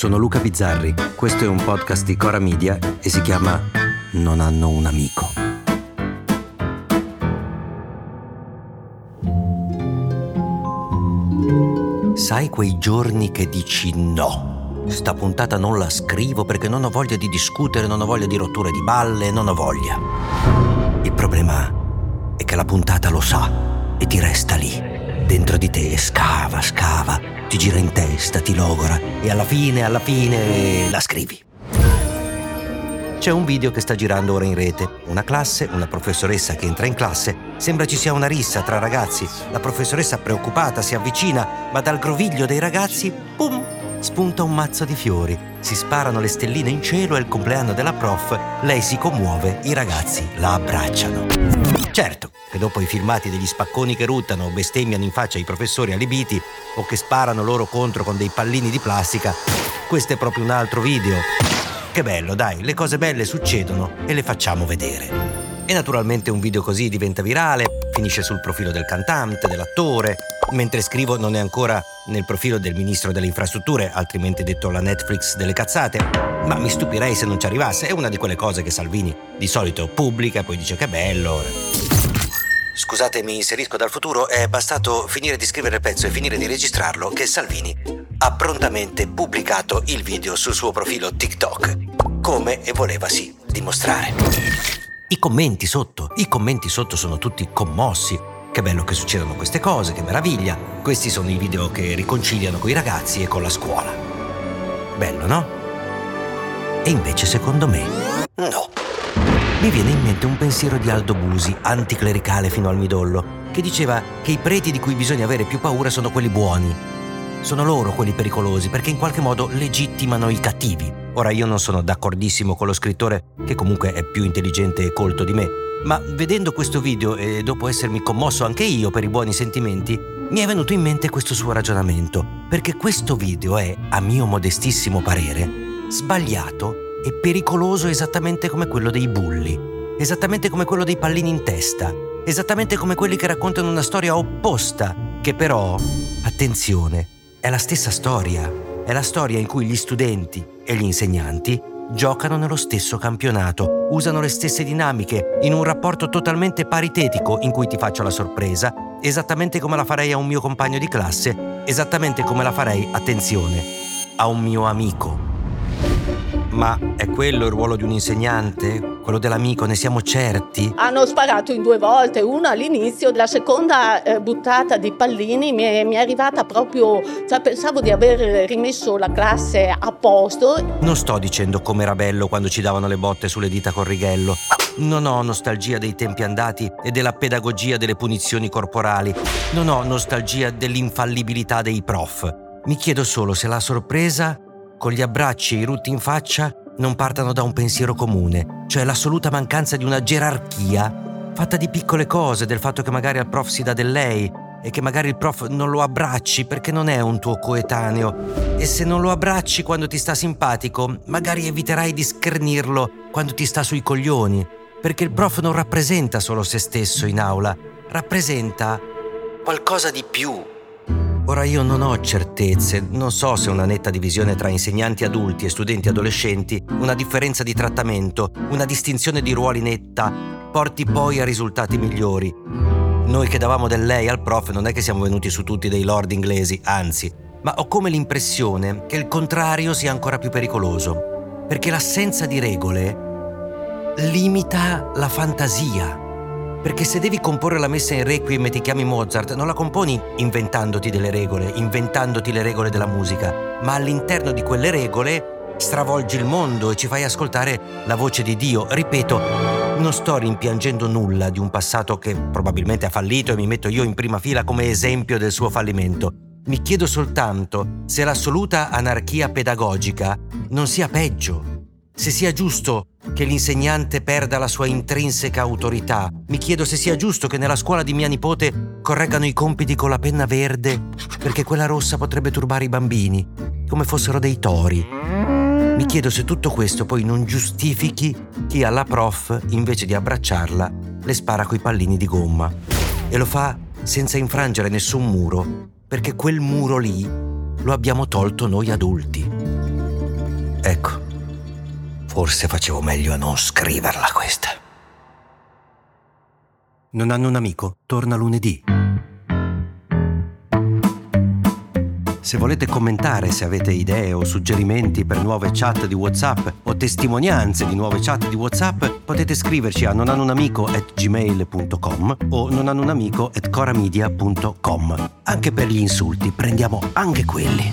sono Luca Bizzarri, questo è un podcast di Cora Media e si chiama Non hanno un amico. Sai quei giorni che dici no? Sta puntata non la scrivo perché non ho voglia di discutere, non ho voglia di rotture di balle, non ho voglia. Il problema è che la puntata lo sa e ti resta lì, dentro di te, scava, scava ti gira in testa, ti logora e alla fine, alla fine la scrivi. C'è un video che sta girando ora in rete. Una classe, una professoressa che entra in classe. Sembra ci sia una rissa tra ragazzi. La professoressa preoccupata si avvicina, ma dal groviglio dei ragazzi, pum, spunta un mazzo di fiori. Si sparano le stelline in cielo, è il compleanno della prof. Lei si commuove, i ragazzi la abbracciano. Certo, che dopo i filmati degli spacconi che ruttano o bestemmiano in faccia ai professori allibiti o che sparano loro contro con dei pallini di plastica, questo è proprio un altro video. Che bello, dai, le cose belle succedono e le facciamo vedere. E naturalmente un video così diventa virale, finisce sul profilo del cantante, dell'attore, mentre scrivo non è ancora nel profilo del ministro delle infrastrutture, altrimenti detto la Netflix delle cazzate, ma mi stupirei se non ci arrivasse, è una di quelle cose che Salvini di solito pubblica, poi dice che bello. Scusate, mi inserisco dal futuro, è bastato finire di scrivere il pezzo e finire di registrarlo che Salvini ha prontamente pubblicato il video sul suo profilo TikTok, come e volevasi dimostrare. I commenti sotto, i commenti sotto sono tutti commossi. Che bello che succedano queste cose, che meraviglia. Questi sono i video che riconciliano con i ragazzi e con la scuola. Bello, no? E invece secondo me, no mi viene in mente un pensiero di Aldo Busi, anticlericale fino al midollo, che diceva che i preti di cui bisogna avere più paura sono quelli buoni. Sono loro quelli pericolosi perché in qualche modo legittimano i cattivi. Ora io non sono d'accordissimo con lo scrittore, che comunque è più intelligente e colto di me, ma vedendo questo video e dopo essermi commosso anche io per i buoni sentimenti, mi è venuto in mente questo suo ragionamento, perché questo video è, a mio modestissimo parere, sbagliato e pericoloso esattamente come quello dei bulli, esattamente come quello dei pallini in testa, esattamente come quelli che raccontano una storia opposta, che però, attenzione, è la stessa storia, è la storia in cui gli studenti e gli insegnanti giocano nello stesso campionato, usano le stesse dinamiche, in un rapporto totalmente paritetico in cui ti faccio la sorpresa, esattamente come la farei a un mio compagno di classe, esattamente come la farei, attenzione, a un mio amico. Ma è quello il ruolo di un insegnante? Quello dell'amico, ne siamo certi? Hanno sparato in due volte, una all'inizio, la seconda eh, buttata di pallini mi è, mi è, arrivata proprio, cioè pensavo di aver rimesso la classe a posto. Non sto dicendo com'era bello quando ci davano le botte sulle dita con righello. Non ho nostalgia dei tempi andati e della pedagogia delle punizioni corporali. Non ho nostalgia dell'infallibilità dei prof. Mi chiedo solo se la sorpresa con gli abbracci e i rutti in faccia, non partano da un pensiero comune, cioè l'assoluta mancanza di una gerarchia fatta di piccole cose, del fatto che magari al prof si dà del lei e che magari il prof non lo abbracci perché non è un tuo coetaneo. E se non lo abbracci quando ti sta simpatico, magari eviterai di schernirlo quando ti sta sui coglioni, perché il prof non rappresenta solo se stesso in aula, rappresenta qualcosa di più Ora io non ho certezze, non so se una netta divisione tra insegnanti adulti e studenti adolescenti, una differenza di trattamento, una distinzione di ruoli netta, porti poi a risultati migliori. Noi che davamo del lei al prof non è che siamo venuti su tutti dei lord inglesi, anzi, ma ho come l'impressione che il contrario sia ancora più pericoloso, perché l'assenza di regole limita la fantasia perché se devi comporre la messa in requiem e ti chiami Mozart, non la componi inventandoti delle regole, inventandoti le regole della musica, ma all'interno di quelle regole stravolgi il mondo e ci fai ascoltare la voce di Dio. Ripeto, non sto rimpiangendo nulla di un passato che probabilmente ha fallito e mi metto io in prima fila come esempio del suo fallimento. Mi chiedo soltanto se l'assoluta anarchia pedagogica non sia peggio se sia giusto che l'insegnante perda la sua intrinseca autorità. Mi chiedo se sia giusto che nella scuola di mia nipote correggano i compiti con la penna verde, perché quella rossa potrebbe turbare i bambini, come fossero dei tori. Mi chiedo se tutto questo poi non giustifichi chi alla prof, invece di abbracciarla, le spara coi pallini di gomma. E lo fa senza infrangere nessun muro, perché quel muro lì lo abbiamo tolto noi adulti. Ecco, forse facevo meglio a non scriverla questa. Non hanno un amico? Torna lunedì. Se volete commentare, se avete idee o suggerimenti per nuove chat di WhatsApp o testimonianze di nuove chat di WhatsApp, potete scriverci a nonhanunamico@gmail.com o nonhanunamico@coramedia.com. Anche per gli insulti, prendiamo anche quelli.